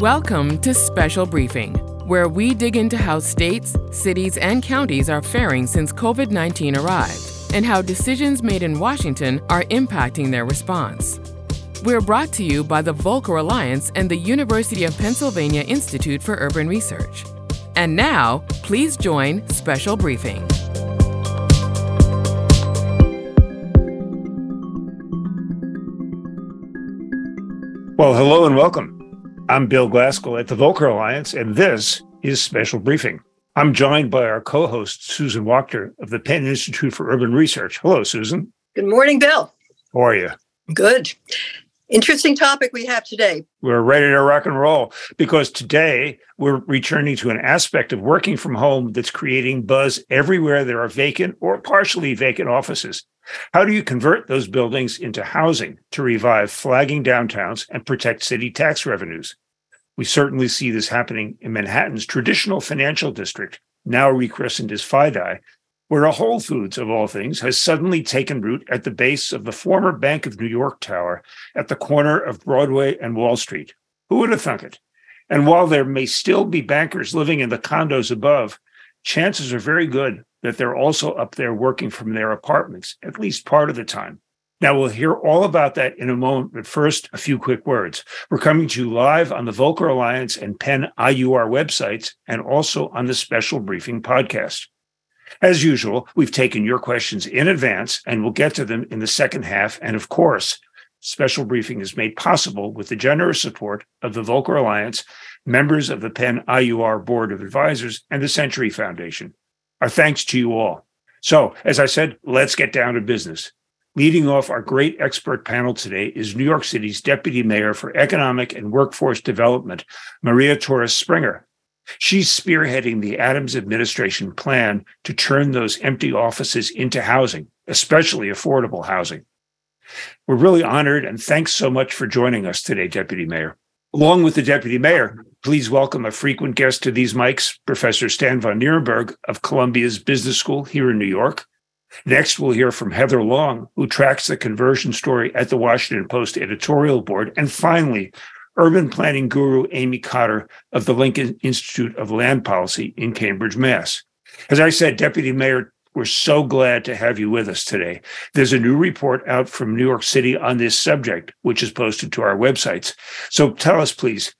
Welcome to Special Briefing, where we dig into how states, cities, and counties are faring since COVID 19 arrived and how decisions made in Washington are impacting their response. We're brought to you by the Volcker Alliance and the University of Pennsylvania Institute for Urban Research. And now, please join Special Briefing. Well, hello and welcome. I'm Bill Glassgold at the Volcker Alliance, and this is Special Briefing. I'm joined by our co host, Susan Wachter of the Penn Institute for Urban Research. Hello, Susan. Good morning, Bill. How are you? Good. Interesting topic we have today. We're ready to rock and roll because today we're returning to an aspect of working from home that's creating buzz everywhere there are vacant or partially vacant offices. How do you convert those buildings into housing to revive flagging downtowns and protect city tax revenues? We certainly see this happening in Manhattan's traditional financial district, now rechristened as FIDI, where a Whole Foods, of all things, has suddenly taken root at the base of the former Bank of New York Tower at the corner of Broadway and Wall Street. Who would have thunk it? And while there may still be bankers living in the condos above, chances are very good that they're also up there working from their apartments, at least part of the time. Now, we'll hear all about that in a moment, but first, a few quick words. We're coming to you live on the Volcker Alliance and Penn IUR websites and also on the Special Briefing podcast. As usual, we've taken your questions in advance and we'll get to them in the second half. And of course, special briefing is made possible with the generous support of the Volcker Alliance, members of the Penn IUR Board of Advisors, and the Century Foundation. Our thanks to you all. So, as I said, let's get down to business. Leading off our great expert panel today is New York City's Deputy Mayor for Economic and Workforce Development, Maria Torres Springer. She's spearheading the Adams administration plan to turn those empty offices into housing, especially affordable housing. We're really honored and thanks so much for joining us today, Deputy Mayor. Along with the Deputy Mayor, please welcome a frequent guest to these mics, Professor Stan Van Nieuwerburgh of Columbia's Business School here in New York. Next, we'll hear from Heather Long, who tracks the conversion story at the Washington Post editorial board. And finally, urban planning guru Amy Cotter of the Lincoln Institute of Land Policy in Cambridge, Mass. As I said, Deputy Mayor, we're so glad to have you with us today. There's a new report out from New York City on this subject, which is posted to our websites. So tell us, please,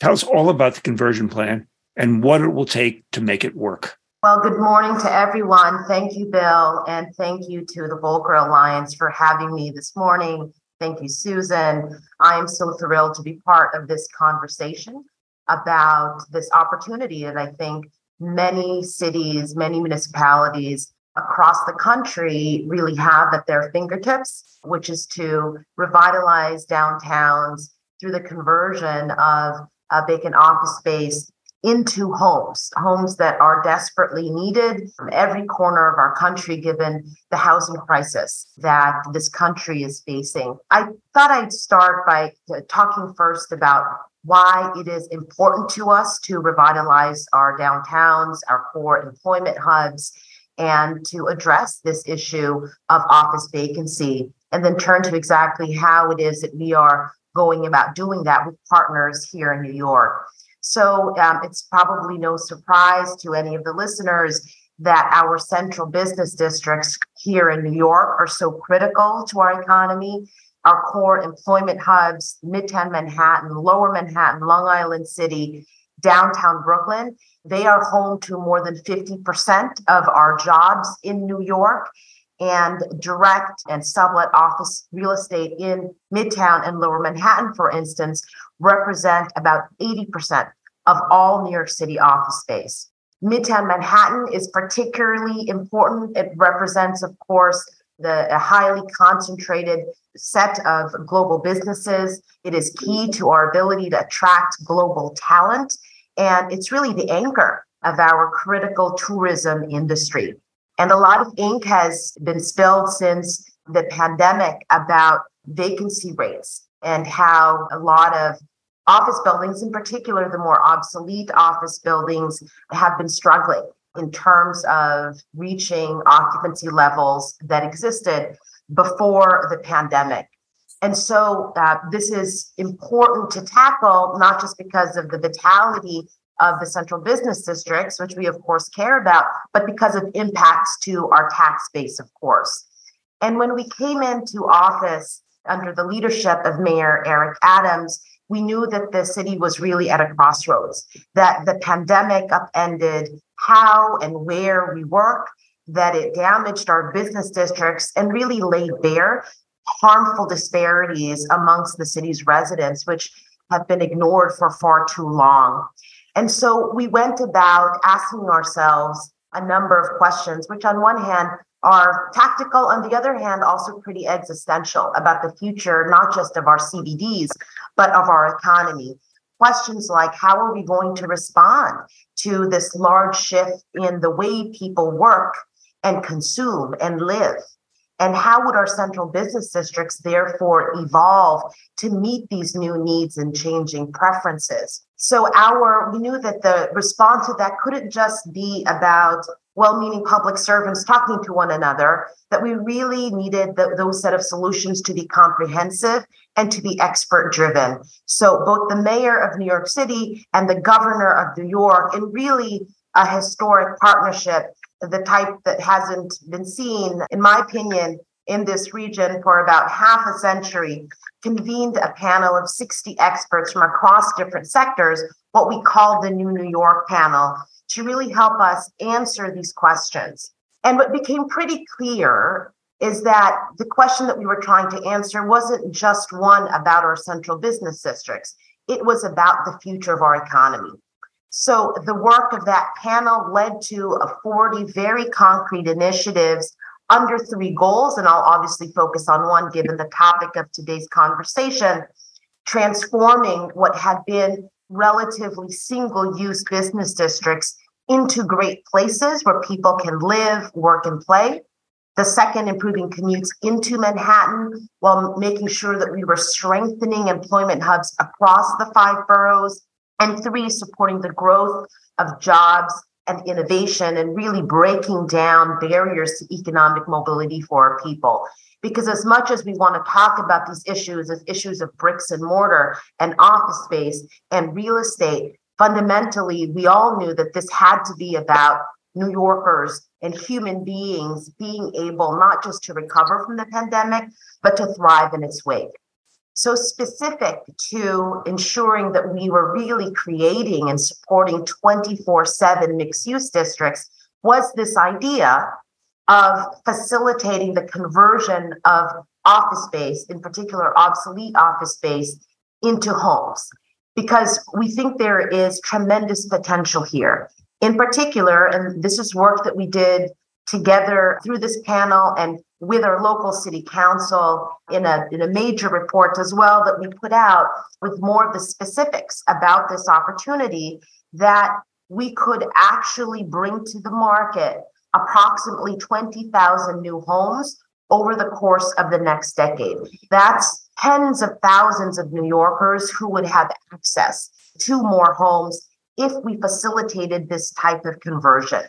tell us all about the conversion plan and what it will take to make it work. Well, good morning to everyone. Thank you, Bill, and thank you to the Volcker Alliance for having me this morning Thank you, Susan. I am so thrilled to be part of this conversation about this opportunity that I think many cities, many municipalities across the country really have at their fingertips, which is to revitalize downtowns through the conversion of vacant office space into homes, homes that are desperately needed from every corner of our country, given the housing crisis that this country is facing. I thought I'd start by uh, talking first about why it is important to us to revitalize our downtowns, our core employment hubs, and to address this issue of office vacancy, and then turn to exactly how it is that we are going about doing that with partners here in New York. So um, it's probably no surprise to any of the listeners that our central business districts here in New York are so critical to our economy. Our core employment hubs, Midtown Manhattan, Lower Manhattan, Long Island City, downtown Brooklyn, they are home to more than 50% of our jobs in New York and direct and sublet office real estate in Midtown and Lower Manhattan, for instance, represent about 80% of all New York City office space. Midtown Manhattan is particularly important. It represents, of course, the highly concentrated set of global businesses. It is key to our ability to attract global talent. And it's really the anchor of our critical tourism industry. And a lot of ink has been spilled since the pandemic about vacancy rates and how a lot of office buildings, in particular, the more obsolete office buildings, have been struggling in terms of reaching occupancy levels that existed before the pandemic. And so uh, this is important to tackle, not just because of the vitality of the central business districts, which we of course care about, but because of impacts to our tax base, of course. And when we came into office under the leadership of Mayor Eric Adams, we knew that the city was really at a crossroads, that the pandemic upended how and where we work, that it damaged our business districts and really laid bare harmful disparities amongst the city's residents, which have been ignored for far too long. And so we went about asking ourselves a number of questions, which on one hand are tactical, on the other hand, also pretty existential about the future, not just of our CBDs, but of our economy. Questions like how are we going to respond to this large shift in the way people work and consume and live? And how would our central business districts therefore evolve to meet these new needs and changing preferences? So our we knew that the response to that couldn't just be about well-meaning public servants talking to one another, that we really needed the, those set of solutions to be comprehensive and to be expert driven. So both the mayor of New York City and the governor of New York, in really a historic partnership, the type that hasn't been seen, in my opinion, in this region for about half a century, convened a panel of 60 experts from across different sectors, what we call the New New York panel, to really help us answer these questions. And what became pretty clear is that the question that we were trying to answer wasn't just one about our central business districts, it was about the future of our economy. So the work of that panel led to 40 very concrete initiatives under three goals, and I'll obviously focus on one given the topic of today's conversation transforming what had been relatively single use business districts into great places where people can live, work, and play. The second, improving commutes into Manhattan while making sure that we were strengthening employment hubs across the five boroughs and three, supporting the growth of jobs and innovation and really breaking down barriers to economic mobility for our people. Because as much as we want to talk about these issues as issues of bricks and mortar and office space and real estate, fundamentally, we all knew that this had to be about New Yorkers and human beings being able not just to recover from the pandemic, but to thrive in its wake so specific to ensuring that we were really creating and supporting 24 7 mixed use districts was this idea of facilitating the conversion of office space, in particular obsolete office space, into homes. Because we think there is tremendous potential here. In particular, and this is work that we did together through this panel and with our local city council in a, in a major report as well that we put out with more of the specifics about this opportunity that we could actually bring to the market approximately 20,000 new homes over the course of the next decade. That's tens of thousands of New Yorkers who would have access to more homes if we facilitated this type of conversion.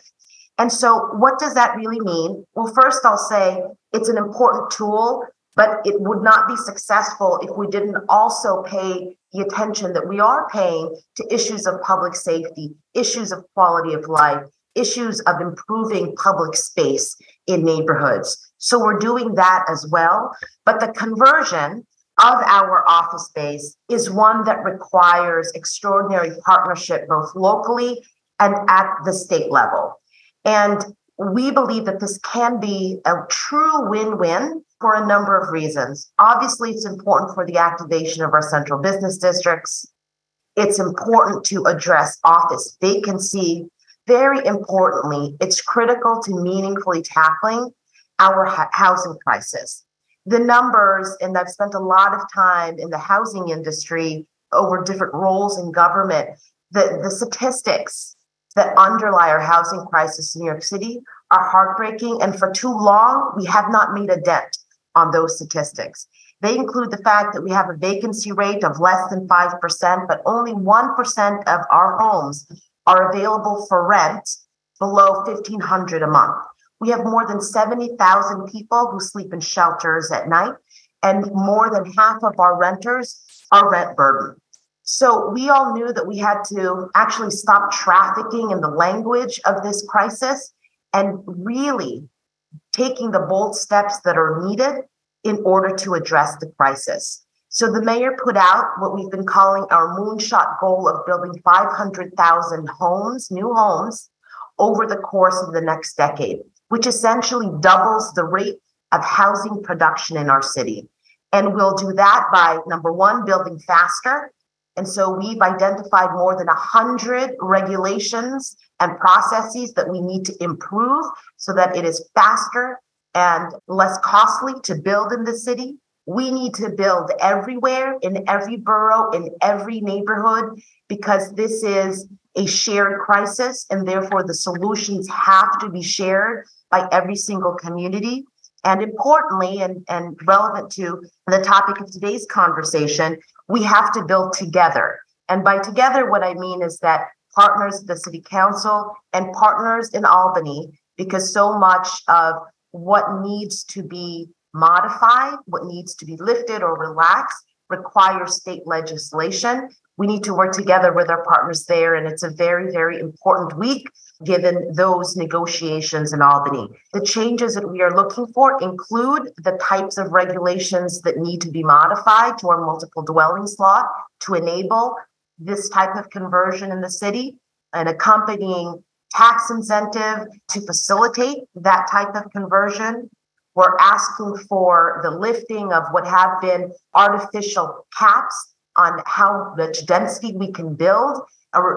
And so, what does that really mean? Well, first, I'll say it's an important tool, but it would not be successful if we didn't also pay the attention that we are paying to issues of public safety, issues of quality of life, issues of improving public space in neighborhoods. So, we're doing that as well. But the conversion of our office space is one that requires extraordinary partnership both locally and at the state level. And we believe that this can be a true win win for a number of reasons. Obviously, it's important for the activation of our central business districts. It's important to address office vacancy. Very importantly, it's critical to meaningfully tackling our housing crisis. The numbers, and I've spent a lot of time in the housing industry over different roles in government, the, the statistics that underlie our housing crisis in New York City are heartbreaking. And for too long, we have not made a dent on those statistics. They include the fact that we have a vacancy rate of less than 5%, but only 1% of our homes are available for rent below 1500 a month. We have more than 70,000 people who sleep in shelters at night. and more than half of our renters are rent burdened. So we all knew that we had to actually stop trafficking in the language of this crisis and really taking the bold steps that are needed in order to address the crisis. So the mayor put out what we've been calling our moonshot goal of building 500,000 homes, new homes, over the course of the next decade, which essentially doubles the rate of housing production in our city. And we'll do that by number one, building faster. And so we've identified more than 100 regulations and processes that we need to improve so that it is faster and less costly to build in the city. We need to build everywhere, in every borough, in every neighborhood, because this is a shared crisis, and therefore the solutions have to be shared by every single community. And importantly, and, and relevant to the topic of today's conversation, we have to build together. And by together, what I mean is that partners the city council and partners in Albany, because so much of what needs to be modified, what needs to be lifted or relaxed requires state legislation we need to work together with our partners there. And it's a very, very important week given those negotiations in Albany. The changes that we are looking for include the types of regulations that need to be modified to our multiple dwellings law to enable this type of conversion in the city, an accompanying tax incentive to facilitate that type of conversion. We're asking for the lifting of what have been artificial caps on how much density we can build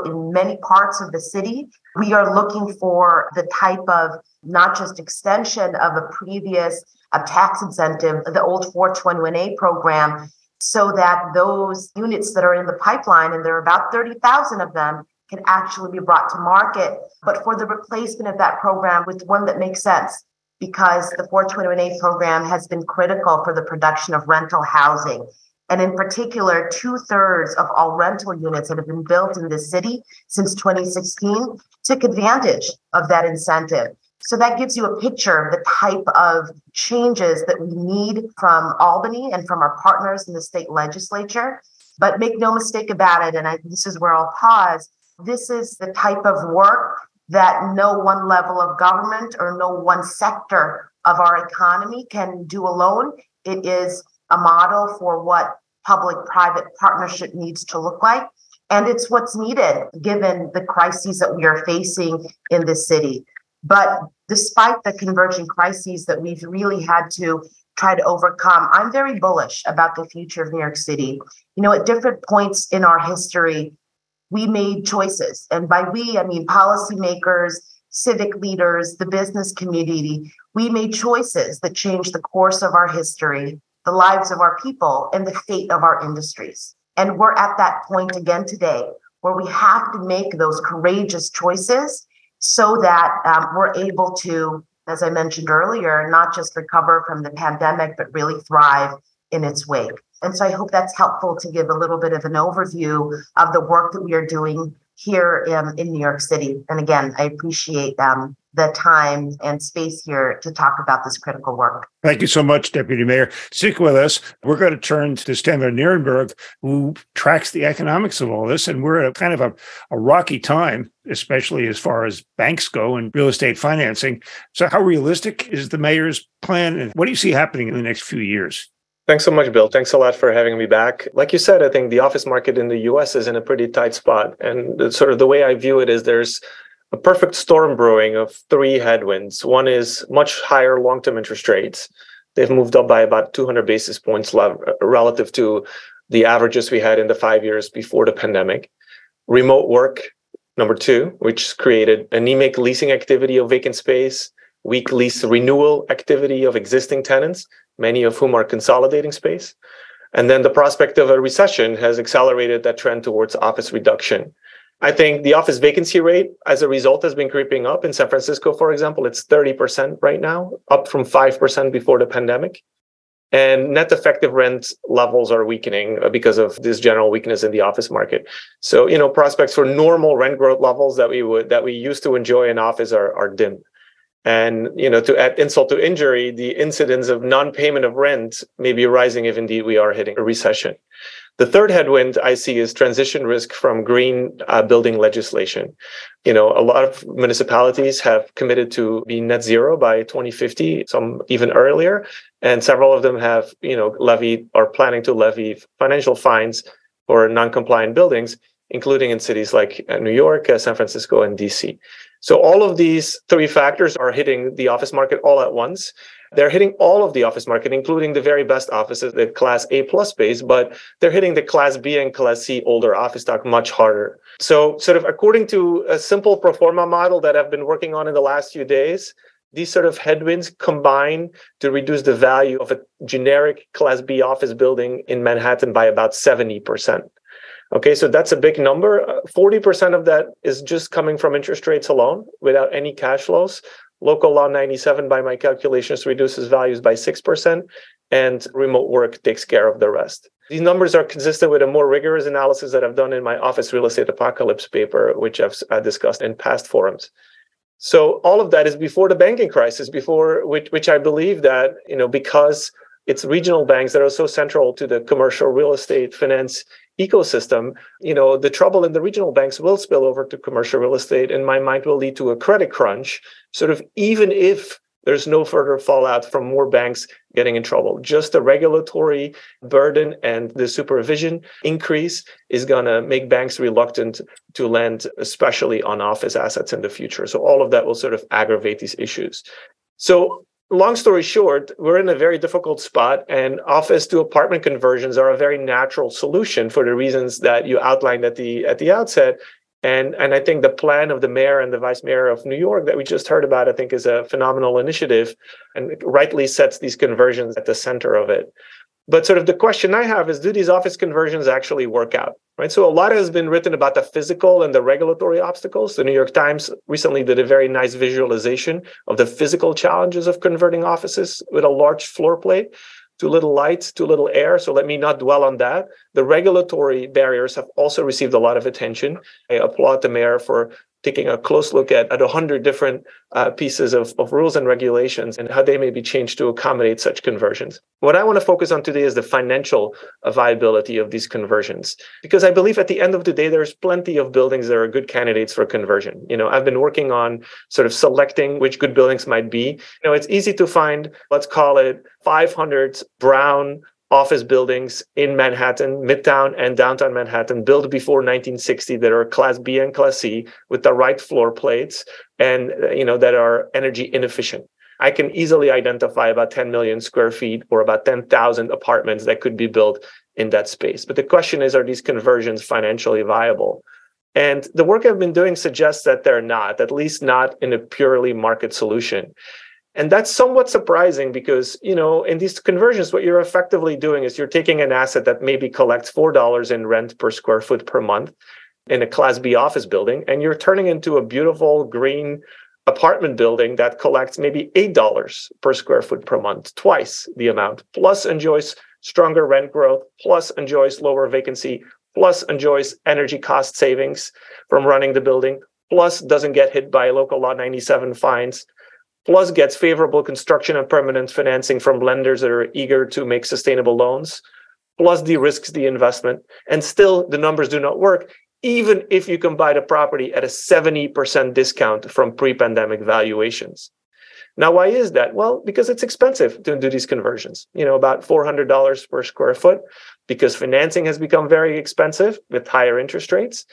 in many parts of the city. We are looking for the type of not just extension of a previous a tax incentive, the old 421A program, so that those units that are in the pipeline, and there are about 30,000 of them, can actually be brought to market. But for the replacement of that program with one that makes sense, because the 421A program has been critical for the production of rental housing. And in particular, two thirds of all rental units that have been built in the city since 2016 took advantage of that incentive. So that gives you a picture of the type of changes that we need from Albany and from our partners in the state legislature. But make no mistake about it, and I, this is where I'll pause. This is the type of work that no one level of government or no one sector of our economy can do alone. It is a model for what public private partnership needs to look like. And it's what's needed given the crises that we are facing in this city. But despite the converging crises that we've really had to try to overcome, I'm very bullish about the future of New York City. You know, at different points in our history, we made choices. And by we, I mean policymakers, civic leaders, the business community. We made choices that changed the course of our history the lives of our people, and the fate of our industries. And we're at that point again today where we have to make those courageous choices so that um, we're able to, as I mentioned earlier, not just recover from the pandemic, but really thrive in its wake. And so I hope that's helpful to give a little bit of an overview of the work that we are doing here in, in New York City. And again, I appreciate um, the time and space here to talk about this critical work. Thank you so much, Deputy Mayor. Stick with us. We're going to turn to Stan Van Nieuwerburgh, who tracks the economics of all this. And we're at a kind of a, a rocky time, especially as far as banks go and real estate financing. So, how realistic is the mayor's plan? And what do you see happening in the next few years? Thanks so much, Bill. Thanks a lot for having me back. Like you said, I think the office market in the US is in a pretty tight spot. And sort of the way I view it is there's a perfect storm brewing of three headwinds. One is much higher long term interest rates. They've moved up by about 200 basis points relative to the averages we had in the five years before the pandemic. Remote work, number two, which created anemic leasing activity of vacant space, weak lease renewal activity of existing tenants, many of whom are consolidating space. And then the prospect of a recession has accelerated that trend towards office reduction. I think the office vacancy rate as a result has been creeping up. In San Francisco, for example, it's 30% right now, up from 5% before the pandemic. And net effective rent levels are weakening uh, because of this general weakness in the office market. So, you know, prospects for normal rent growth levels that we would that we used to enjoy in office are, are dim. And you know, to add insult to injury, the incidence of non-payment of rent may be rising if indeed we are hitting a recession. The third headwind I see is transition risk from green uh, building legislation. You know, a lot of municipalities have committed to be net zero by 2050, some even earlier, and several of them have, you know, levied or planning to levy financial fines for non-compliant buildings, including in cities like uh, New York, uh, San Francisco, and DC. So all of these three factors are hitting the office market all at once. They're hitting all of the office market, including the very best offices, the class A plus space, but they're hitting the class B and class C older office stock much harder. So, sort of according to a simple pro forma model that I've been working on in the last few days, these sort of headwinds combine to reduce the value of a generic class B office building in Manhattan by about 70%. Okay, so that's a big number. Uh, 40% of that is just coming from interest rates alone without any cash flows. Local Law 97, by my calculations, reduces values by 6%, and remote work takes care of the rest. These numbers are consistent with a more rigorous analysis that I've done in my Office Real Estate Apocalypse paper, which I've discussed in past forums. So all of that is before the banking crisis, before which, which I believe that you know because it's regional banks that are so central to the commercial real estate finance ecosystem, you know, the trouble in the regional banks will spill over to commercial real estate, and my mind will lead to a credit crunch. Sort of, even if there's no further fallout from more banks getting in trouble. Just the regulatory burden and the supervision increase is going to make banks reluctant to lend, especially on office assets in the future. So, all of that will sort of aggravate these issues. So, long story short, we're in a very difficult spot, and office to apartment conversions are a very natural solution for the reasons that you outlined at the at the outset. And and I think the plan of the mayor and the vice mayor of New York that we just heard about, I think, is a phenomenal initiative, and rightly sets these conversions at the center of it. But sort of the question I have is do these office conversions actually work out? Right. So a lot has been written about the physical and the regulatory obstacles. The New York Times recently did a very nice visualization of the physical challenges of converting offices with a large floor plate. Too little light, too little air. So let me not dwell on that. The regulatory barriers have also received a lot of attention. I applaud the mayor for taking a close look at, at 100 different uh, pieces of, of rules and regulations and how they may be changed to accommodate such conversions. What I want to focus on today is the financial viability of these conversions, because I believe at the end of the day, there's plenty of buildings that are good candidates for conversion. You know, I've been working on sort of selecting which good buildings might be. You know, it's easy to find, let's call it 500 brown office buildings in Manhattan, Midtown and downtown Manhattan, built before 1960 that are Class B and Class C with the right floor plates and uh, you know that are energy inefficient. I can easily identify about 10 million square feet or about 10,000 apartments that could be built in that space. But the question is, are these conversions financially viable? And the work I've been doing suggests that they're not, at least not in a purely market solution. And that's somewhat surprising because, you know, in these conversions, what you're effectively doing is you're taking an asset that maybe collects $4 in rent per square foot per month in a Class B office building, and you're turning into a beautiful green apartment building that collects maybe $8 per square foot per month, twice the amount, plus enjoys stronger rent growth, plus enjoys lower vacancy, plus enjoys energy cost savings from running the building, plus doesn't get hit by local law 97 fines plus gets favorable construction and permanent financing from lenders that are eager to make sustainable loans, plus de-risks the investment, and still the numbers do not work, even if you can buy the property at a 70% discount from pre-pandemic valuations. Now, why is that? Well, because it's expensive to do these conversions. You know, about $400 per square foot, because financing has become very expensive with higher interest rates.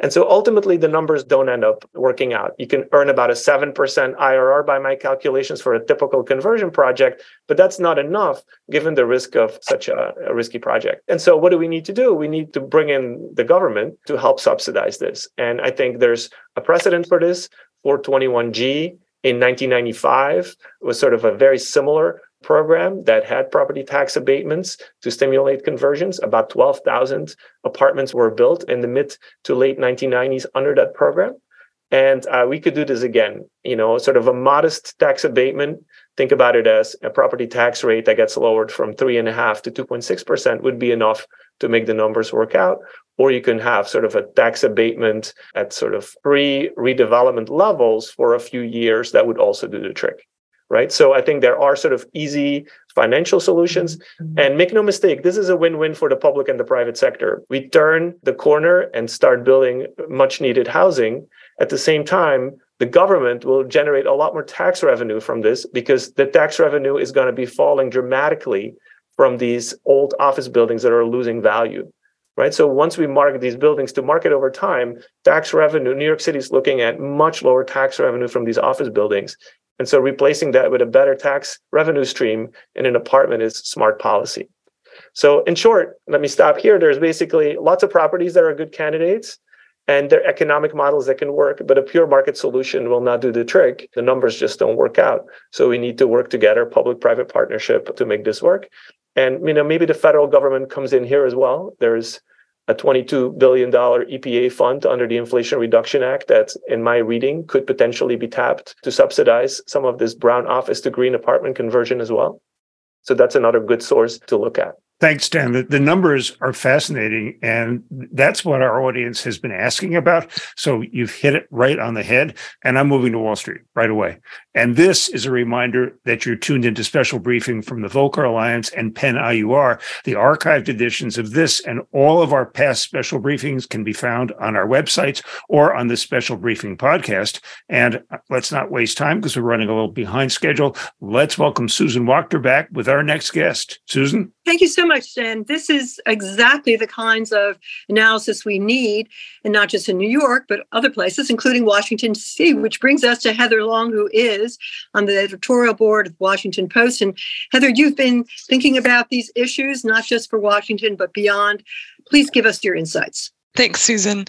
And so ultimately, the numbers don't end up working out. You can earn about a 7% IRR by my calculations for a typical conversion project, but that's not enough given the risk of such a, a, risky project. And so, what do we need to do? We need to bring in the government to help subsidize this. And I think there's a precedent for this. 421G in 1995 was sort of a very similar program that had property tax abatements to stimulate conversions. About 12,000 apartments were built in the mid to late 1990s under that program. And uh, we could do this again, you know, sort of a modest tax abatement. Think about it as a property tax rate that gets lowered from three and a half to 2.6% would be enough to make the numbers work out. Or you can have sort of a tax abatement at sort of pre redevelopment levels for a few years that would also do the trick right? So I think there are sort of easy financial solutions. Mm-hmm. And make no mistake, this is a win win for the public and the private sector. We turn the corner and start building much needed housing. At the same time, the government will generate a lot more tax revenue from this because the tax revenue is going to be falling dramatically from these old office buildings that are losing value right so once we market these buildings to market over time tax revenue new york city is looking at much lower tax revenue from these office buildings and so replacing that with a better tax revenue stream in an apartment is smart policy. So in short, let me stop here. There's basically lots of properties that are good candidates and they're economic models that can work, but a pure market solution will not do the trick. The numbers just don't work out. So we need to work together, public-private partnership to make this work. And you know, maybe the federal government comes in here as well. There's a $22 billion EPA fund under the Inflation Reduction Act that, in my reading, could potentially be tapped to subsidize some of this brown office to green apartment conversion as well. So that's another good source to look at. Thanks, Dan. The, the, numbers are fascinating, and that's what our audience has been asking about. So you've hit it right on the head, and I'm moving to Wall Street right away. And this is a reminder that you're tuned into special briefing from the Volcker Alliance and Penn IUR. The archived editions of this and all of our past special briefings can be found on our websites or on the special briefing podcast. And let's not waste time because we're running a little behind schedule. Let's welcome Susan Wachter back with our next guest. Susan? Thank you so much, Dan. This is exactly the kinds of analysis we need, and not just in New York, but other places, including Washington, D.C., which brings us to Heather Long, who is on the editorial board of Washington Post. And Heather, you've been thinking about these issues, not just for Washington, but beyond. Please give us your insights. Thanks, Susan.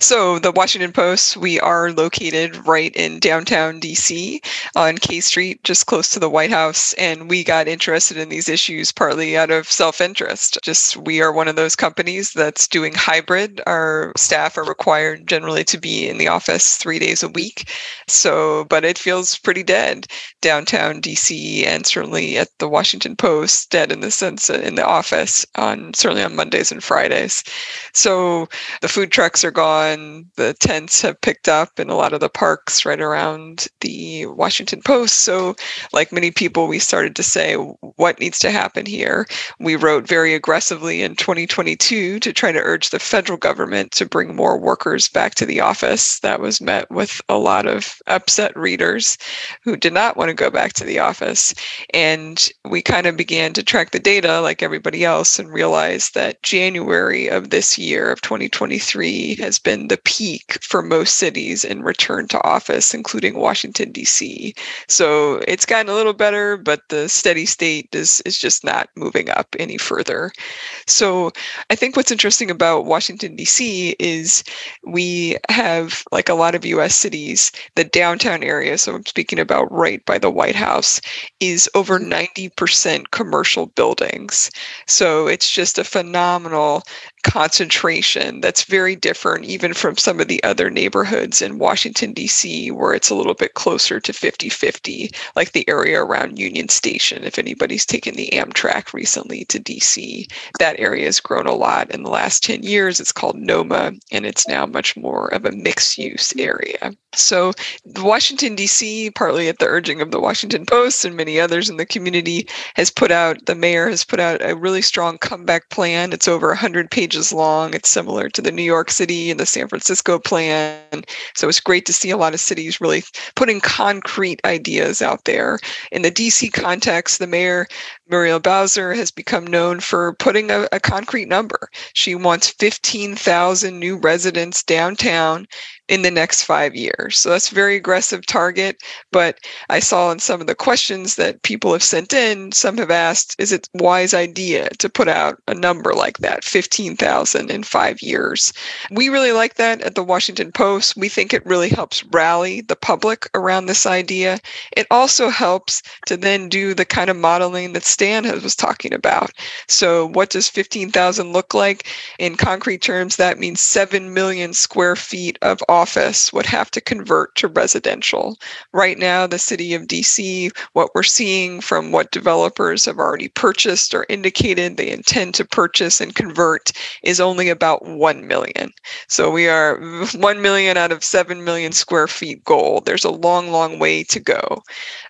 So, the Washington Post, we are located right in downtown DC on K Street, just close to the White House. And we got interested in these issues partly out of self interest. Just we are one of those companies that's doing hybrid. Our staff are required generally to be in the office three days a week. So, but it feels pretty dead downtown DC and certainly at the Washington Post, dead in the sense in the office on certainly on Mondays and Fridays. So, the food trucks are gone. The tents have picked up in a lot of the parks right around the Washington Post. So, like many people, we started to say, what needs to happen here? We wrote very aggressively in 2022 to try to urge the federal government to bring more workers back to the office. That was met with a lot of upset readers who did not want to go back to the office. And we kind of began to track the data like everybody else and realized that January of this year, of 2023 has been the peak for most cities in return to office, including Washington, D.C. So it's gotten a little better, but the steady state is, is just not moving up any further. So I think what's interesting about Washington, D.C. is we have, like a lot of US cities, the downtown area, so I'm speaking about right by the White House, is over 90% commercial buildings. So it's just a phenomenal concentration that's very different even from some of the other neighborhoods in Washington, D.C., where it's a little bit closer to 50 50, like the area around Union Station. If anybody's taken the Amtrak recently to D.C., that area has grown a lot in the last 10 years. It's called NoMa, and it's now much more of a mixed use area. So, Washington, D.C., partly at the urging of the Washington Post and many others in the community, has put out, the mayor has put out a really strong comeback plan. It's over 100 pages long. It's similar to the New York City and the San Francisco plan. So, it's great to see a lot of cities really putting concrete ideas out there. In the D.C. context, the mayor, Muriel Bowser, has become known for putting a, a concrete number. She wants 15,000 new residents downtown in the next five years. So that's a very aggressive target. But I saw in some of the questions that people have sent in, some have asked, is it wise idea to put out a number like that, 15,000 in five years? We really like that at the Washington Post. We think it really helps rally the public around this idea. It also helps to then do the kind of modeling that Stan was talking about. So, what does 15,000 look like? In concrete terms, that means 7 million square feet of office would have to convert to residential. Right now, the city of DC, what we're seeing from what developers have already purchased or indicated they intend to purchase and convert is only about 1 million. So, we are 1 million out of 7 million square feet goal. There's a long, long way to go.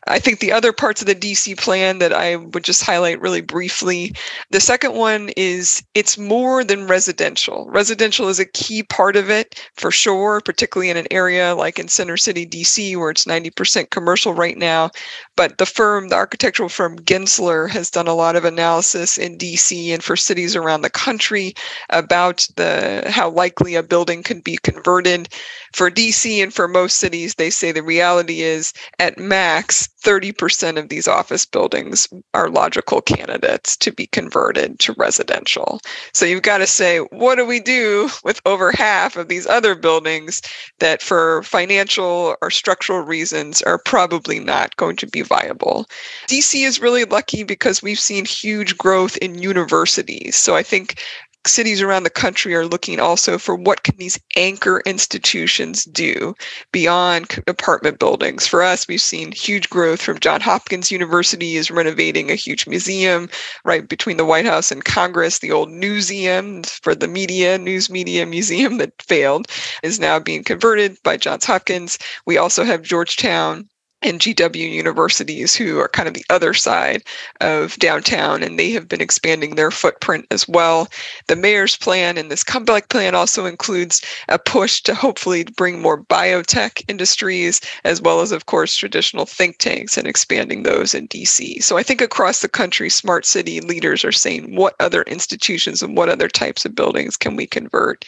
I think the other parts of the DC plan that I would just highlight really briefly. The second one is it's more than residential. Residential is a key part of it for sure, particularly in an area like in Center City, DC, where it's 90% commercial right now. But the firm, the architectural firm Gensler, has done a lot of analysis in DC and for cities around the country about the how likely a building can be converted. For DC and for most cities, they say the reality is at max 30% of these office buildings are logical candidates to be converted to residential. So you've got to say, what do we do with over half of these other buildings that, for financial or structural reasons, are probably not going to be viable? DC is really lucky because we've seen huge growth in universities. So I think cities around the country are looking also for what can these anchor institutions do beyond apartment buildings. For us, we've seen huge growth from John Hopkins University is renovating a huge museum right between the White House and Congress. The old newseum for the media, news media museum that failed is now being converted by Johns Hopkins. We also have Georgetown and GW universities who are kind of the other side of downtown, and they have been expanding their footprint as well. The mayor's plan and this comeback plan also includes a push to hopefully bring more biotech industries, as well as, of course, traditional think tanks and expanding those in DC. So I think across the country, smart city leaders are saying what other institutions and what other types of buildings can we convert.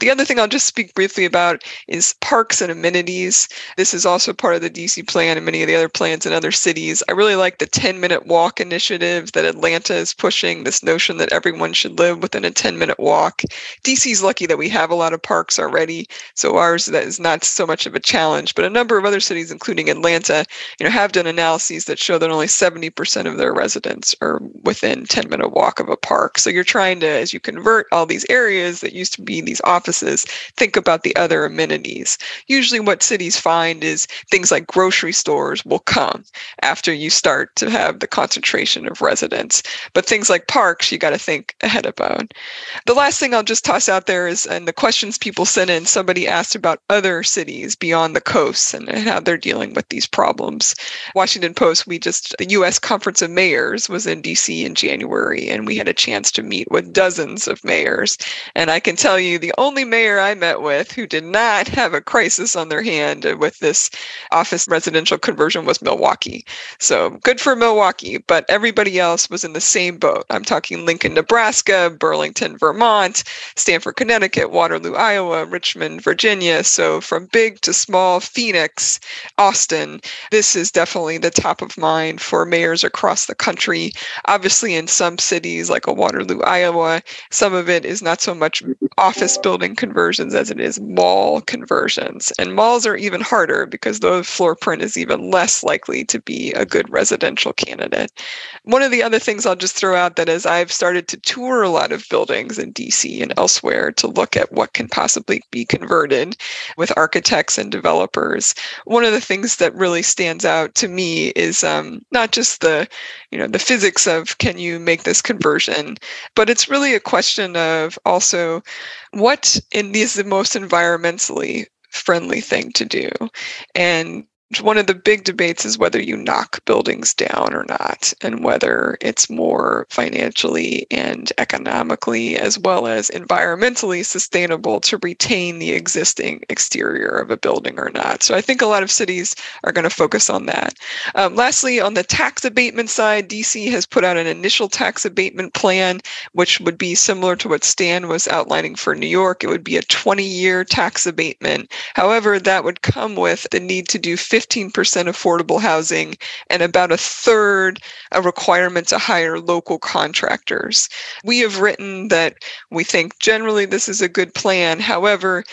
The other thing I'll just speak briefly about is parks and amenities. This is also part of the DC plan and many of the other plans in other cities. I really like the 10 minute walk initiative that Atlanta is pushing, this notion that everyone should live within a 10 minute walk. DC's lucky that we have a lot of parks already, so ours that is not so much of a challenge. But a number of other cities, including Atlanta, you know, have done analyses that show that only 70% of their residents are within 10 minute walk of a park. So you're trying to, as you convert all these areas that used to be these offices, think about the other amenities. Usually what cities find is things like grocery stores stores will come after you start to have the concentration of residents. But things like parks, you got to think ahead about. The last thing I'll just toss out there is, and the questions people sent in, somebody asked about other cities beyond the coasts and, and how they're dealing with these problems. Washington Post, we just, the U.S. Conference of Mayors was in D.C. in January, and we had a chance to meet with dozens of mayors. And I can tell you, the only mayor I met with who did not have a crisis on their hand with this office residential conversion was Milwaukee. So good for Milwaukee, but everybody else was in the same boat. I'm talking Lincoln, Nebraska, Burlington, Vermont, Stamford, Connecticut, Waterloo, Iowa, Richmond, Virginia. So from big to small, Phoenix, Austin, this is definitely the top of mind for mayors across the country. Obviously, in some cities like a Waterloo, Iowa, some of it is not so much office building conversions as it is mall conversions. And malls are even harder because the floor print is even even less likely to be a good residential candidate. One of the other things I'll just throw out that is I've started to tour a lot of buildings in DC and elsewhere to look at what can possibly be converted with architects and developers. One of the things that really stands out to me is um, not just the, you know, the physics of can you make this conversion, but it's really a question of also what in is the most environmentally friendly thing to do and one of the big debates is whether you knock buildings down or not, and whether it's more financially and economically, as well as environmentally sustainable to retain the existing exterior of a building or not. So I think a lot of cities are going to focus on that. Um, lastly, on the tax abatement side, DC has put out an initial tax abatement plan, which would be similar to what Stan was outlining for New York. It would be a 20 year tax abatement. However, that would come with the need to do 15% affordable housing and about a third a requirement to hire local contractors. We have written that we think generally this is a good plan. However,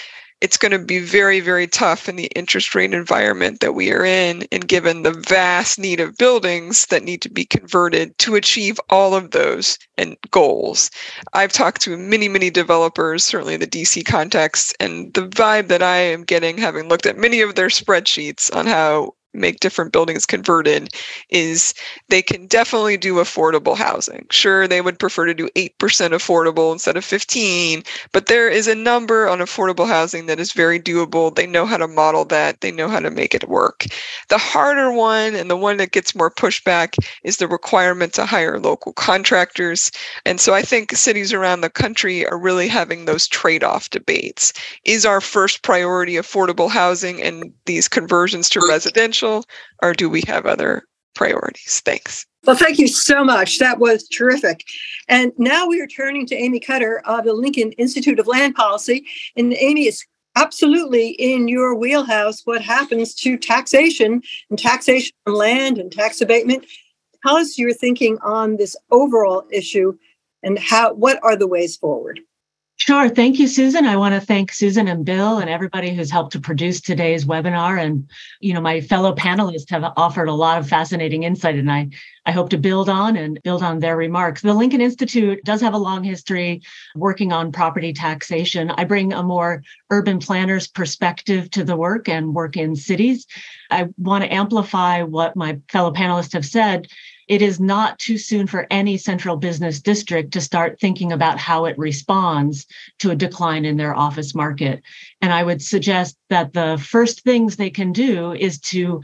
it's going to be very, very tough in the interest rate environment that we are in, and given the vast need of buildings that need to be converted to achieve all of those and goals. I've talked to many, many developers, certainly in the DC context, and the vibe that I am getting, having looked at many of their spreadsheets on how make different buildings converted is they can definitely do affordable housing. Sure, they would prefer to do 8% affordable instead of 15, but there is a number on affordable housing that is very doable. They know how to model that. They know how to make it work. The harder one and the one that gets more pushback is the requirement to hire local contractors. And so I think cities around the country are really having those trade-off debates. Is our first priority affordable housing and these conversions to residential or do we have other priorities? Thanks. Well, thank you so much. That was terrific. And now we are turning to Amy Cotter of the Lincoln Institute of Land Policy. And Amy is absolutely in your wheelhouse what happens to taxation and taxation on land and tax abatement. Us your thinking on this overall issue and how what are the ways forward? Sure. Thank you, Susan. I want to thank Susan and Bill and everybody who's helped to produce today's webinar. And, you know, my fellow panelists have offered a lot of fascinating insight, and I, I hope to build on and build on their remarks. The Lincoln Institute does have a long history working on property taxation. I bring a more urban planner's perspective to the work and work in cities. I want to amplify what my fellow panelists have said it is not too soon for any central business district to start thinking about how it responds to a decline in their office market. And I would suggest that the first things they can do is to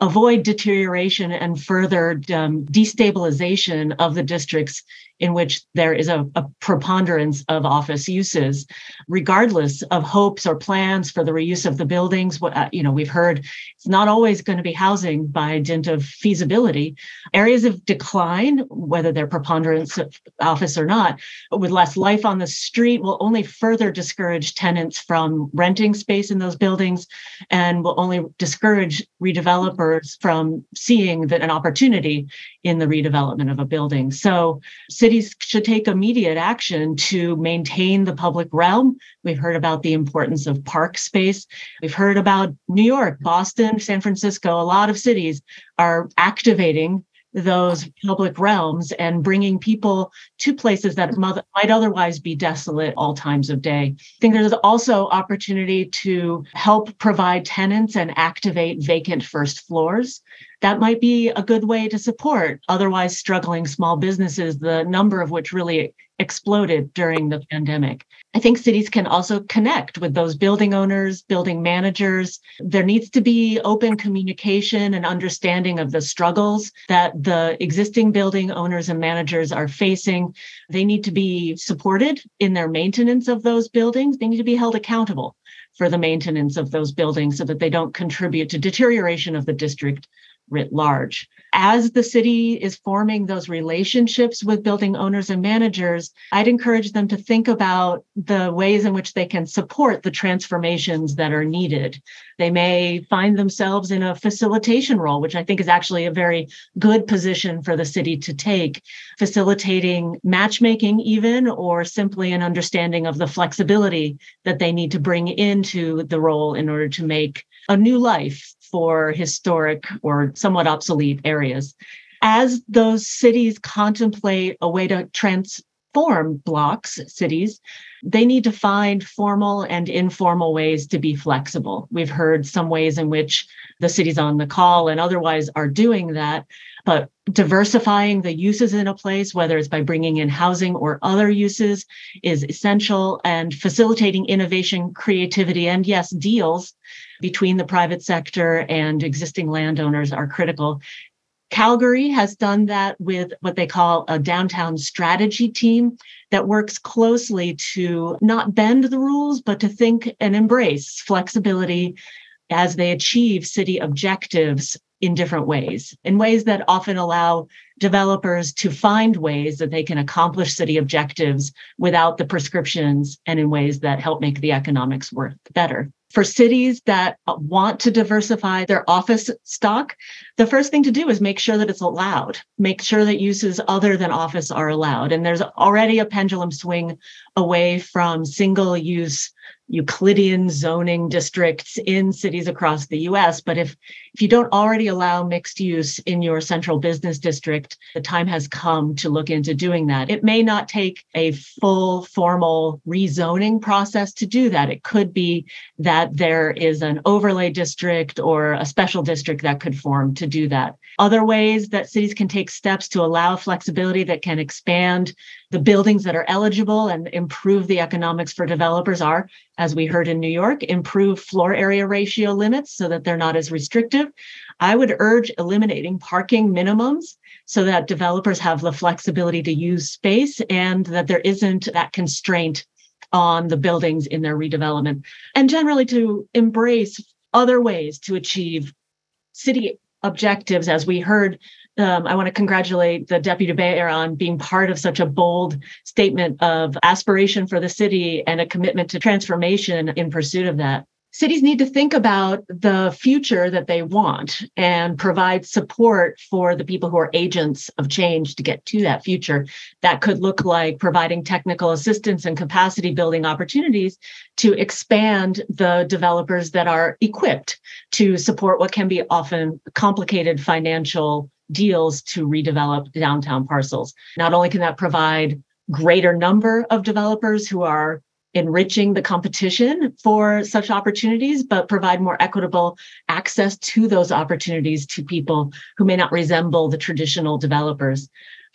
avoid deterioration and further um, destabilization of the districts in which there is a, a, preponderance of office uses, regardless of hopes or plans for the reuse of the buildings. Uh, you know, we've heard it's not always going to be housing by dint of feasibility. Areas of decline, whether they're preponderance of office or not, with less life on the street, will only further discourage tenants from renting space in those buildings, and will only discourage redevelopers from seeing that an opportunity in the redevelopment of a building. So cities should take immediate action to maintain the public realm. We've heard about the importance of park space. We've heard about New York, Boston, San Francisco. A lot of cities are activating those public realms and bringing people to places that might otherwise be desolate all times of day. I think there's also opportunity to help provide tenants and activate vacant first floors that might be a good way to support otherwise struggling small businesses, the number of which really exploded during the pandemic. I think cities can also connect with those building owners, building managers. There needs to be open communication and understanding of the struggles that the existing building owners and managers are facing. They need to be supported in their maintenance of those buildings. They need to be held accountable for the maintenance of those buildings so that they don't contribute to deterioration of the district writ large. As the city is forming those relationships with building owners and managers, I'd encourage them to think about the ways in which they can support the transformations that are needed. They may find themselves in a facilitation role, which I think is actually a very good position for the city to take, facilitating matchmaking, even, or simply an understanding of the flexibility that they need to bring into the role in order to make a new life for historic or somewhat obsolete areas. As those cities contemplate a way to transform blocks, cities, they need to find formal and informal ways to be flexible. We've heard some ways in which the cities on the call and otherwise are doing that, but diversifying the uses in a place, whether it's by bringing in housing or other uses, is essential and facilitating innovation, creativity, and yes, deals between the private sector and existing landowners are critical. Calgary has done that with what they call a downtown strategy team that works closely to not bend the rules, but to think and embrace flexibility as they achieve city objectives in different ways, in ways that often allow developers to find ways that they can accomplish city objectives without the prescriptions and in ways that help make the economics work better. For cities that want to diversify their office stock, the first thing to do is make sure that it's allowed, make sure that uses other than office are allowed. And there's already a pendulum swing away from single use Euclidean zoning districts in cities across the US. But if, if you don't already allow mixed use in your central business district, the time has come to look into doing that. It may not take a full formal rezoning process to do that. It could be that there is an overlay district or a special district that could form to do that. Other ways that cities can take steps to allow flexibility that can expand the buildings that are eligible and improve the economics for developers are, as we heard in New York, improve floor area ratio limits so that they're not as restrictive. I would urge eliminating parking minimums so that developers have the flexibility to use space and that there isn't that constraint on the buildings in their redevelopment. And generally to embrace other ways to achieve city objectives, as we heard um, I want to congratulate the deputy mayor on being part of such a bold statement of aspiration for the city and a commitment to transformation in pursuit of that. Cities need to think about the future that they want and provide support for the people who are agents of change to get to that future. That could look like providing technical assistance and capacity building opportunities to expand the developers that are equipped to support what can be often complicated financial deals to redevelop downtown parcels. Not only can that provide greater number of developers who are enriching the competition for such opportunities, but provide more equitable access to those opportunities to people who may not resemble the traditional developers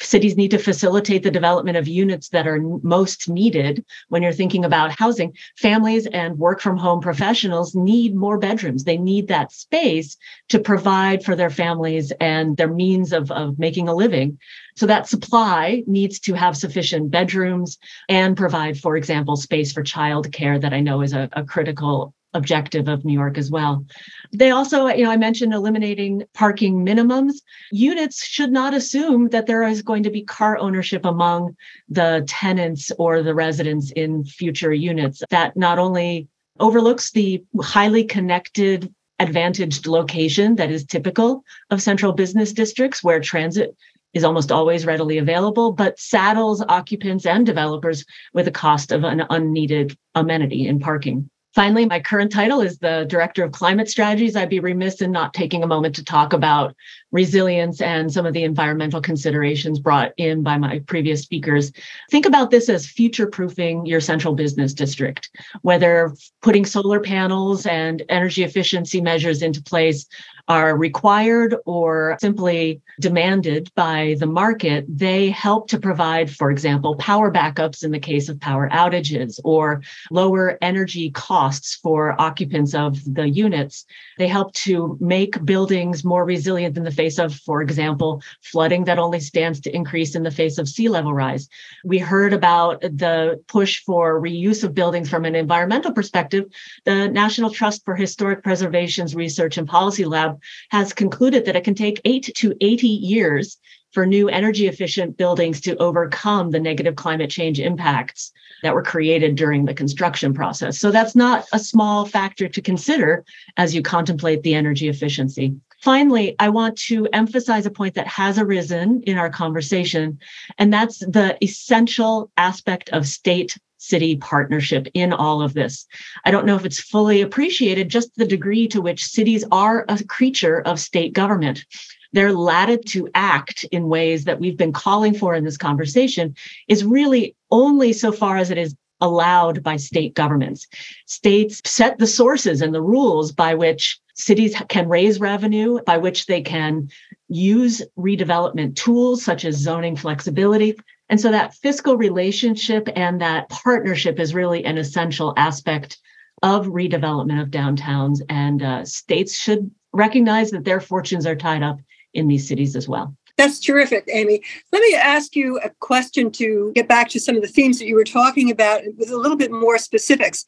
cities need to facilitate the development of units that are most needed when you're thinking about housing. Families and work from home professionals need more bedrooms. They need that space to provide for their families and their means of, of making a living. So that supply needs to have sufficient bedrooms and provide, for example, space for childcare that I know is a, a critical objective of New York as well. They also, you know, I mentioned eliminating parking minimums. Units should not assume that there is going to be car ownership among the tenants or the residents in future units. That not only overlooks the highly connected advantaged location that is typical of central business districts where transit is almost always readily available, but saddles occupants and developers with the cost of an unneeded amenity in parking. Finally, my current title is the Director of Climate Strategies. I'd be remiss in not taking a moment to talk about resilience and some of the environmental considerations brought in by my previous speakers. Think about this as future proofing your central business district, whether putting solar panels and energy efficiency measures into place are required or simply demanded by the market, they help to provide, for example, power backups in the case of power outages or lower energy costs for occupants of the units. They help to make buildings more resilient in the face of, for example, flooding that only stands to increase in the face of sea level rise. We heard about the push for reuse of buildings from an environmental perspective. The National Trust for Historic Preservation's Research and Policy Lab has concluded that it can take eight to 80 years for new energy efficient buildings to overcome the negative climate change impacts that were created during the construction process. So that's not a small factor to consider as you contemplate the energy efficiency. Finally, I want to emphasize a point that has arisen in our conversation, and that's the essential aspect of state city partnership in all of this. I don't know if it's fully appreciated just the degree to which cities are a creature of state government. Their latitude to act in ways that we've been calling for in this conversation is really only so far as it is allowed by state governments. States set the sources and the rules by which cities can raise revenue, by which they can use redevelopment tools such as zoning flexibility. And so that fiscal relationship and that partnership is really an essential aspect of redevelopment of downtowns. And uh, states should recognize that their fortunes are tied up in these cities as well. That's terrific, Amy. Let me ask you a question to get back to some of the themes that you were talking about with a little bit more specifics.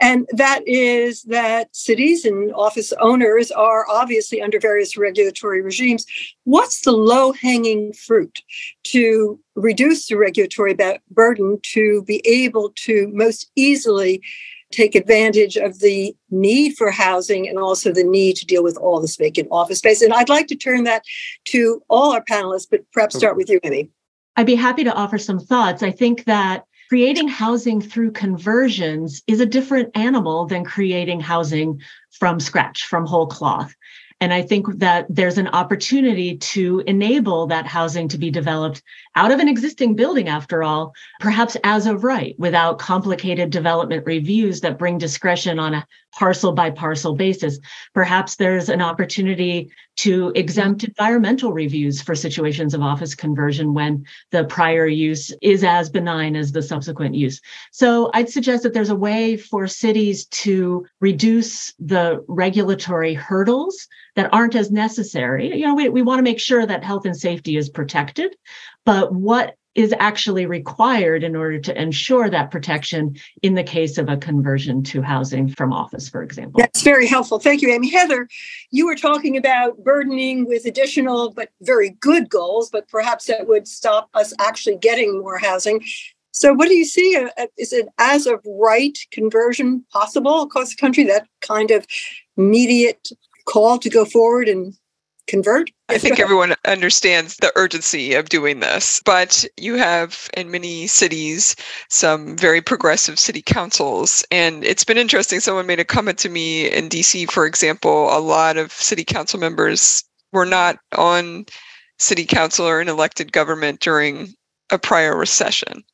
And that is that cities and office owners are obviously under various regulatory regimes. What's the low hanging fruit to reduce the regulatory burden to be able to most easily take advantage of the need for housing and also the need to deal with all this vacant office space? And I'd like to turn that to all our panelists, but perhaps start with you, Amy. I'd be happy to offer some thoughts. I think that creating housing through conversions is a different animal than creating housing from scratch, from whole cloth. And I think that there's an opportunity to enable that housing to be developed out of an existing building, after all, perhaps as of right, without complicated development reviews that bring discretion on a parcel by parcel basis. Perhaps there's an opportunity to exempt environmental reviews for situations of office conversion when the prior use is as benign as the subsequent use. So I'd suggest that there's a way for cities to reduce the regulatory hurdles that aren't as necessary. You know, we, we want to make sure that health and safety is protected, but what is actually required in order to ensure that protection in the case of a conversion to housing from office, for example. That's very helpful. Thank you, Amy. Heather, you were talking about burdening with additional but very good goals, but perhaps that would stop us actually getting more housing. So, what do you see? Uh, uh, is it as of right conversion possible across the country? That kind of immediate call to go forward and convert? I think everyone understands the urgency of doing this, but you have in many cities some very progressive city councils. And it's been interesting. Someone made a comment to me in DC, for example, a lot of city council members were not on city council or in elected government during a prior recession.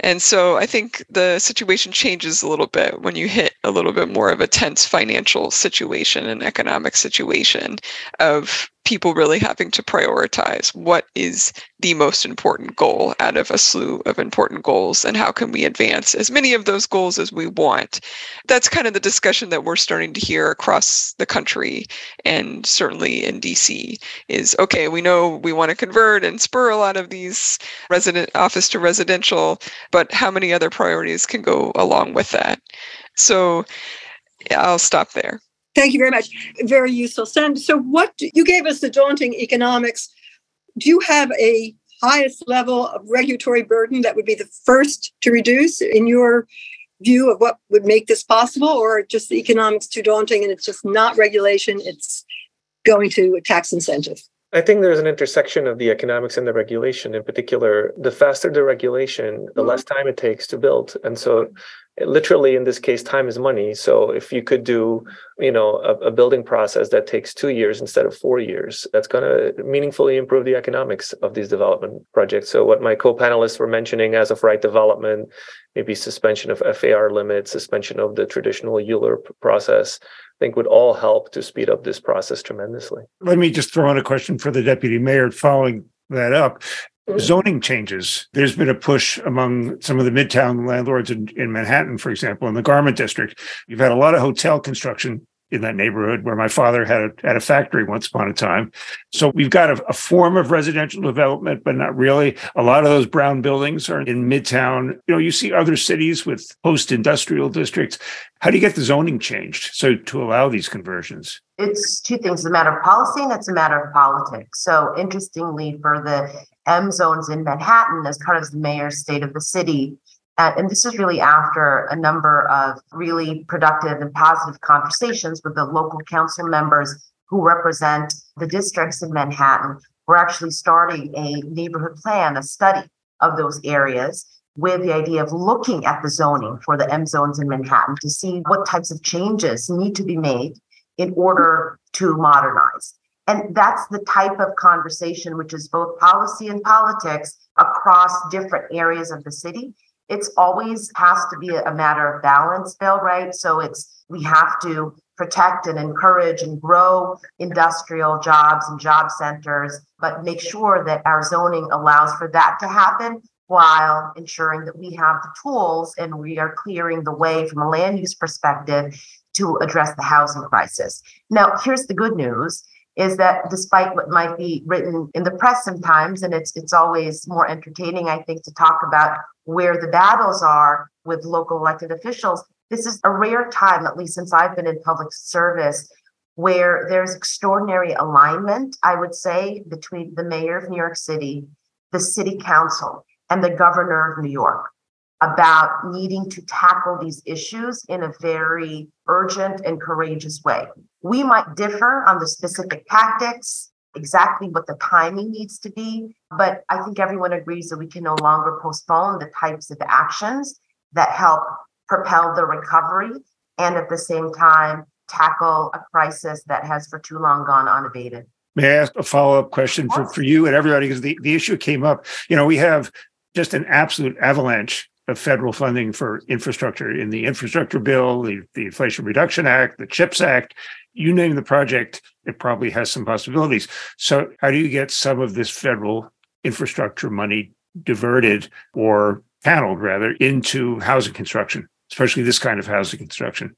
And so I think the situation changes a little bit when you hit a little bit more of a tense financial situation and economic situation of people really having to prioritize what is the most important goal out of a slew of important goals and how can we advance as many of those goals as we want. That's kind of the discussion that we're starting to hear across the country and certainly in dc is okay we know we want to convert and spur a lot of these resident office to residential but how many other priorities can go along with that? So i'll stop there Thank you very much. Very useful. So what you gave us the daunting economics. Do you have a highest level of regulatory burden that would be the first to reduce in your view of what would make this possible, or just the economics too daunting and it's just not regulation, it's going to a tax incentive? I think there's an intersection of the economics and the regulation. In particular, the faster the regulation, the mm-hmm. less time it takes to build. And so literally in this case time is money. So if you could do you know a, a building process that takes two years instead of four years that's going to meaningfully improve the economics of these development projects. So what my co-panelists were mentioning as of right development maybe suspension of far limits suspension of the traditional ULURP process I think would all help to speed up this process tremendously. Let me just throw in a question for the deputy mayor following that up zoning changes. There's been a push among some of the midtown landlords in, in Manhattan, for example, in the garment district. You've had a lot of hotel construction in that neighborhood where my father had a, had a factory once upon a time. So we've got a, a, form of residential development, but not really. A lot of those brown buildings are in Midtown. You know, you see other cities with post industrial districts. How do you get the zoning changed so to allow these conversions? It's two things. It's a matter of policy and it's a matter of politics. So interestingly, for the M zones in Manhattan as part of the mayor's state of the city. Uh, and this is really after a number of really productive and positive conversations with the local council members who represent the districts in Manhattan. We're actually starting a neighborhood plan, a study of those areas with the idea of looking at the zoning for the M zones in Manhattan to see what types of changes need to be made in order to modernize. And that's the type of conversation which is both policy and politics across different areas of the city. It's always has to be a matter of balance, Bill, right? So it's we have to protect and encourage and grow industrial jobs and job centers, but make sure that our zoning allows for that to happen while ensuring that we have the tools and we are clearing the way from a land use perspective to address the housing crisis. Now, here's the good news is that despite what might be written in the press sometimes, and it's it's always more entertaining, I think, to talk about where the battles are with local elected officials. This is a rare time, at least since I've been in public service, where there's extraordinary alignment, I would say, between the mayor of New York City, the city council, and the governor of New York about needing to tackle these issues in a very urgent and courageous way. We might differ on the specific tactics exactly what the timing needs to be. But I think everyone agrees that we can no longer postpone the types of actions that help propel the recovery and at the same time tackle a crisis that has for too long gone unabated. May I ask a follow up question for, for you and everybody? Because the, the issue came up. You know, we have just an absolute avalanche of federal funding for infrastructure in the infrastructure bill, the, the Inflation Reduction Act, the CHIPS Act. You name the project, it probably has some possibilities. So, how do you get some of this federal infrastructure money diverted or channeled rather into housing construction, especially this kind of housing construction?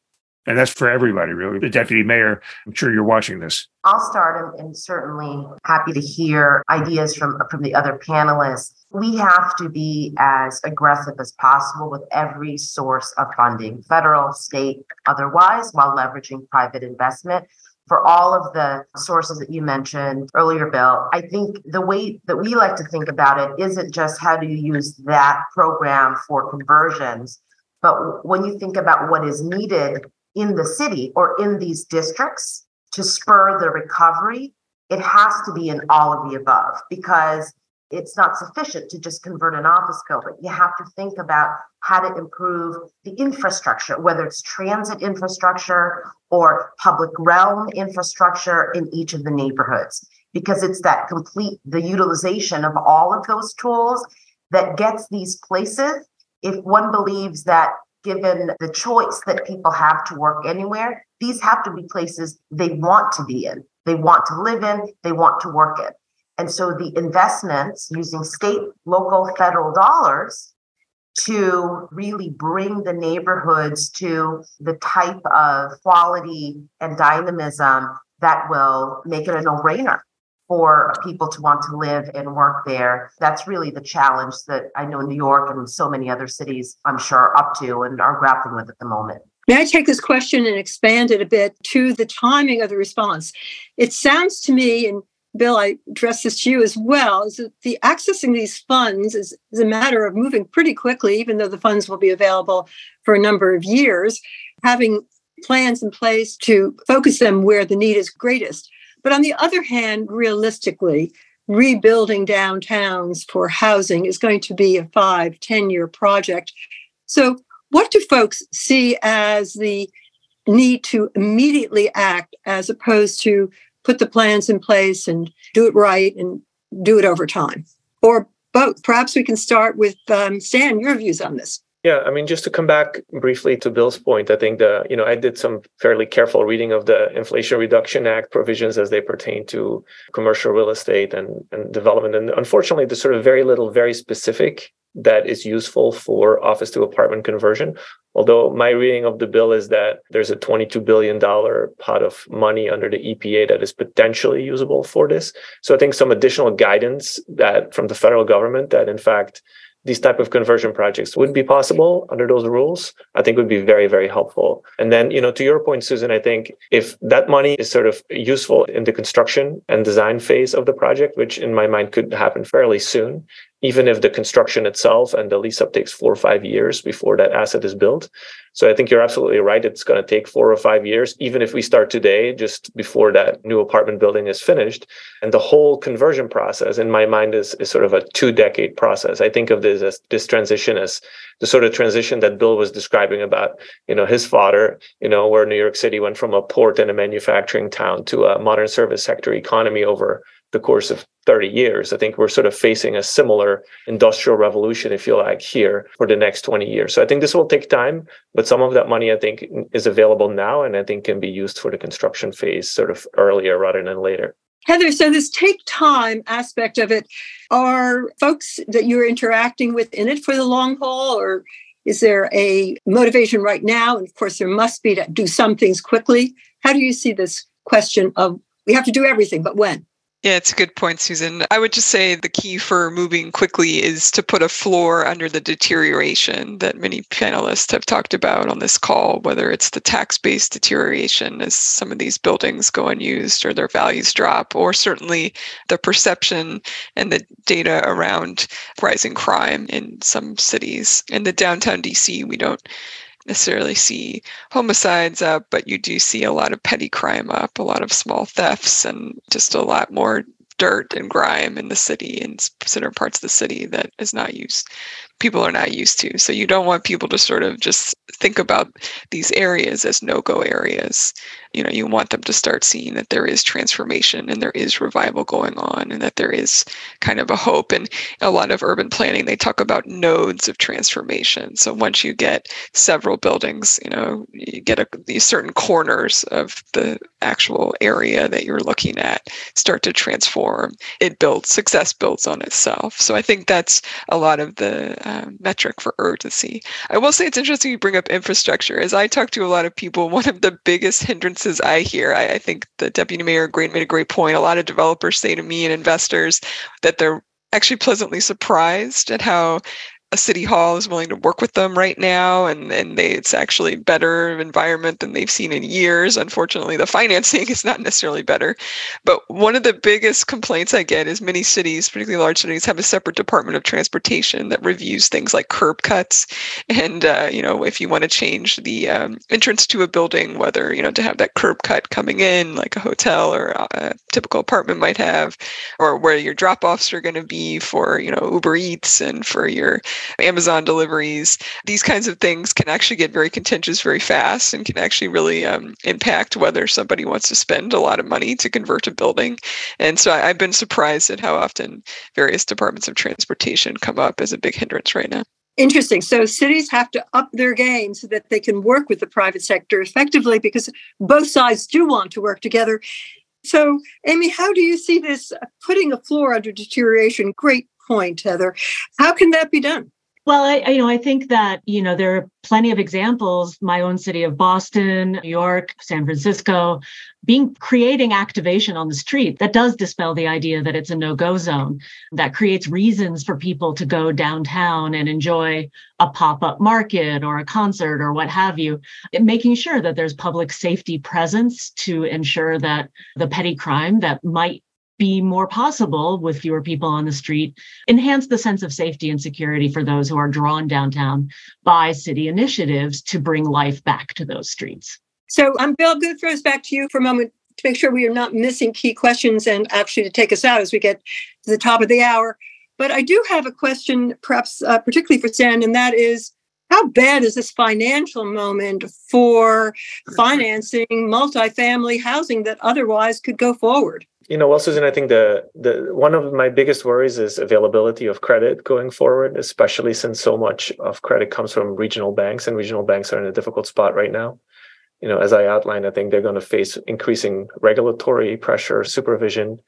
And that's for everybody, really. The deputy mayor, I'm sure you're watching this. I'll start and, and certainly happy to hear ideas from, from the other panelists. We have to be as aggressive as possible with every source of funding, federal, state, otherwise, while leveraging private investment for all of the sources that you mentioned earlier, Bill, I think the way that we like to think about it isn't just how do you use that program for conversions, but when you think about what is needed in the city or in these districts to spur the recovery, it has to be in all of the above because it's not sufficient to just convert an office building. You have to think about how to improve the infrastructure, whether it's transit infrastructure or public realm infrastructure in each of the neighborhoods, because it's that complete the utilization of all of those tools that gets these places. If one believes that given the choice that people have to work anywhere, these have to be places they want to be in, they want to live in, they want to work in. And so the investments using state, local, federal dollars to really bring the neighborhoods to the type of quality and dynamism that will make it a no brainer for people to want to live and work there. That's really the challenge that I know New York and so many other cities, I'm sure, are up to and are grappling with at the moment. May I take this question and expand it a bit to the timing of the response? It sounds to me, and Bill, I address this to you as well, is that the accessing these funds is, is a matter of moving pretty quickly, even though the funds will be available for a number of years, having plans in place to focus them where the need is greatest. But on the other hand, realistically, rebuilding downtowns for housing is going to be a five, 10 year project. So, what do folks see as the need to immediately act as opposed to put the plans in place and do it right and do it over time? Or both? Perhaps we can start with um, Stan, your views on this. Yeah, I mean, just to come back briefly to Bill's point, I think the you know I did some fairly careful reading of the Inflation Reduction Act provisions as they pertain to commercial real estate and, and development, and unfortunately, there's sort of very little, very specific that is useful for office to apartment conversion. Although my reading of the bill is that there's a $22 billion pot of money under the EPA that is potentially usable for this. So I think some additional guidance that from the federal government that in fact these type of conversion projects would be possible under those rules i think would be very very helpful. And then you know to your point susan i think if that money is sort of useful in the construction and design phase of the project which in my mind could happen fairly soon even if the construction itself and the lease up takes four or five years before that asset is built. So I think you're absolutely right. It's going to take four or five years, even if we start today, just before that new apartment building is finished. And the whole conversion process, in my mind, is, is sort of a two decade process. I think of this as this transition as the sort of transition that Bill was describing about, you know, his father, you know, where New York City went from a port and a manufacturing town to a modern service sector economy over the course of 30 years. I think we're sort of facing a similar industrial revolution, if you like, here for the next 20 years. So I think this will take time, but some of that money I think is available now and I think can be used for the construction phase sort of earlier rather than later. Heather, so this take time aspect of it, are folks that you're interacting with in it for the long haul or is there a motivation right now? And of course, there must be to do some things quickly. How do you see this question of we have to do everything, but when? Yeah, it's a good point, Susan. I would just say the key for moving quickly is to put a floor under the deterioration that many panelists have talked about on this call, whether it's the tax based deterioration as some of these buildings go unused or their values drop, or certainly the perception and the data around rising crime in some cities. In the downtown DC, we don't necessarily see homicides up, but you do see a lot of petty crime up, a lot of small thefts, and just a lot more dirt and grime in the city and certain parts of the city that is not used people are not used to. So you don't want people to sort of just think about these areas as no-go areas you know you want them to start seeing that there is transformation and there is revival going on and that there is kind of a hope. And a lot of urban planning they talk about nodes of transformation. So once you get several buildings you know you get a, these certain corners of the actual area that you're looking at start to transform it builds success builds on itself. So i think that's a lot of the uh, metric for urgency. I will say it's interesting you bring up infrastructure. As i talk to a lot of people one of the biggest hindrances responses I hear. I, I think the deputy mayor great made a great point. A lot of developers say to me and investors that they're actually pleasantly surprised at how a city hall is willing to work with them right now and and they it's actually better environment than they've seen in years. Unfortunately the financing is not necessarily better. But one of the biggest complaints i get is many cities particularly large cities have a separate department of transportation that reviews things like curb cuts. And uh, you know if you want to change the um, entrance to a building whether you know to have that curb cut coming in like a hotel or a typical apartment might have or where your drop offs are going to be for you know uber eats and for your Amazon deliveries. These kinds of things can actually get very contentious very fast and can actually really um, impact whether somebody wants to spend a lot of money to convert a building. And so I, I've been surprised at how often various departments of transportation come up as a big hindrance right now. Interesting. So cities have to up their game so that they can work with the private sector effectively because both sides do want to work together. So, Amy, how do you see this putting a floor under deterioration? Great point, Heather. How can that be done? Well, I, you know, I think that you know there are plenty of examples. My own city of Boston, New York, San Francisco, being creating activation on the street that does dispel the idea that it's a no-go zone. That creates reasons for people to go downtown and enjoy a pop-up market or a concert or what have you. Making sure that there's public safety presence to ensure that the petty crime that might be more possible with fewer people on the street, enhance the sense of safety and security for those who are drawn downtown by city initiatives to bring life back to those streets. So I'm um, Bill, I'm going to throw back to you for a moment to make sure we are not missing key questions and actually to take us out as we get to the top of the hour. But I do have a question, perhaps uh, particularly for Stan, and that is how bad is this financial moment for financing multifamily housing that otherwise could go forward? You know, well, Susan, I think the the one of my biggest worries is availability of credit going forward, especially since so much of credit comes from regional banks, and regional banks are in a difficult spot right now. You know, as I outlined, I think they're going to face increasing regulatory pressure, supervision,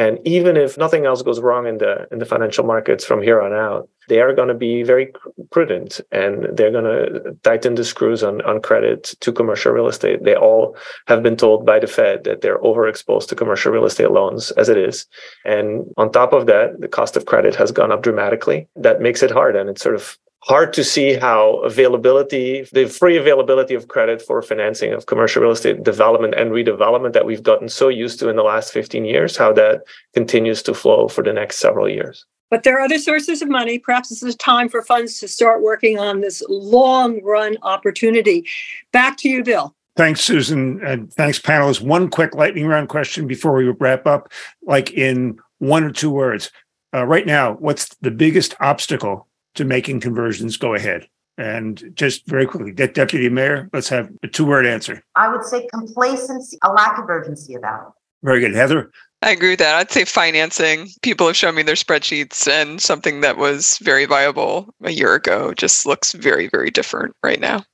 and even if nothing else goes wrong in the in the financial markets from here on out, they are going to be very prudent and they're going to tighten the screws on, on credit to commercial real estate. They all have been told by the Fed that they're overexposed to commercial real estate loans as it is. And on top of that, the cost of credit has gone up dramatically. That makes it hard. And it's sort of hard to see how availability, the free availability of credit for financing of commercial real estate development and redevelopment that we've gotten so used to in the last 15 years, how that continues to flow for the next several years. But there are other sources of money. Perhaps this is time for funds to start working on this long run opportunity. Back to you, Bill. Thanks, Susan. And thanks, panelists. One quick lightning round question before we wrap up, like in one or two words. Uh, right now, what's the biggest obstacle to making conversions go ahead? And just very quickly, Deputy Mayor, let's have a two word answer. I would say complacency, a lack of urgency about it. Very good. Heather? I agree with that. I'd say financing. People have shown me their spreadsheets, and something that was very viable a year ago just looks very, very different right now.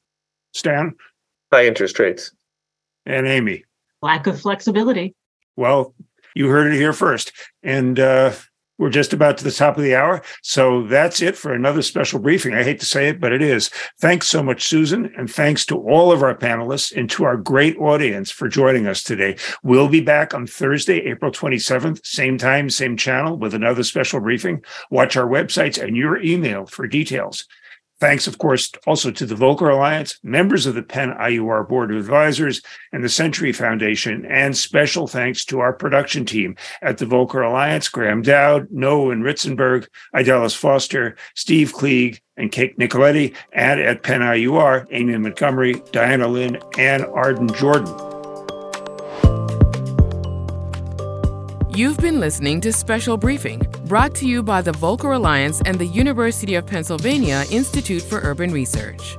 Stan? High interest rates. And Amy? Lack of flexibility. Well, you heard it here first. And uh, we're just about to the top of the hour. So that's it for another special briefing. I hate to say it, but it is. Thanks so much, Susan. And thanks to all of our panelists and to our great audience for joining us today. We'll be back on Thursday, April 27th, same time, same channel with another special briefing. Watch our websites and your email for details. Thanks, of course, also to the Volcker Alliance, members of the Penn IUR Board of Advisors, and the Century Foundation, and special thanks to our production team at the Volcker Alliance Graham Dowd, Noah and Ritzenberg, Idalis Foster, Steve Klieg, and Kate Nicoletti, and at Penn IUR, Amy Montgomery, Diana Lynn, and Arden Jordan. You've been listening to Special Briefing, brought to you by the Volcker Alliance and the University of Pennsylvania Institute for Urban Research.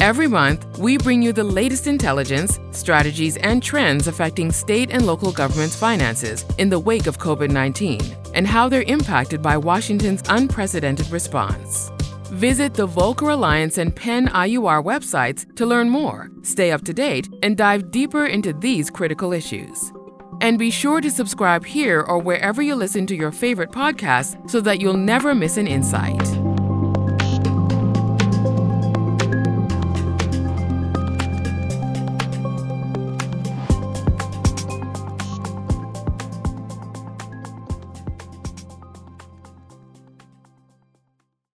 Every month, we bring you the latest intelligence, strategies, and trends affecting state and local governments' finances in the wake of COVID 19 and how they're impacted by Washington's unprecedented response. Visit the Volcker Alliance and Penn IUR websites to learn more, stay up to date, and dive deeper into these critical issues. And be sure to subscribe here or wherever you listen to your favorite podcasts so that you'll never miss an insight.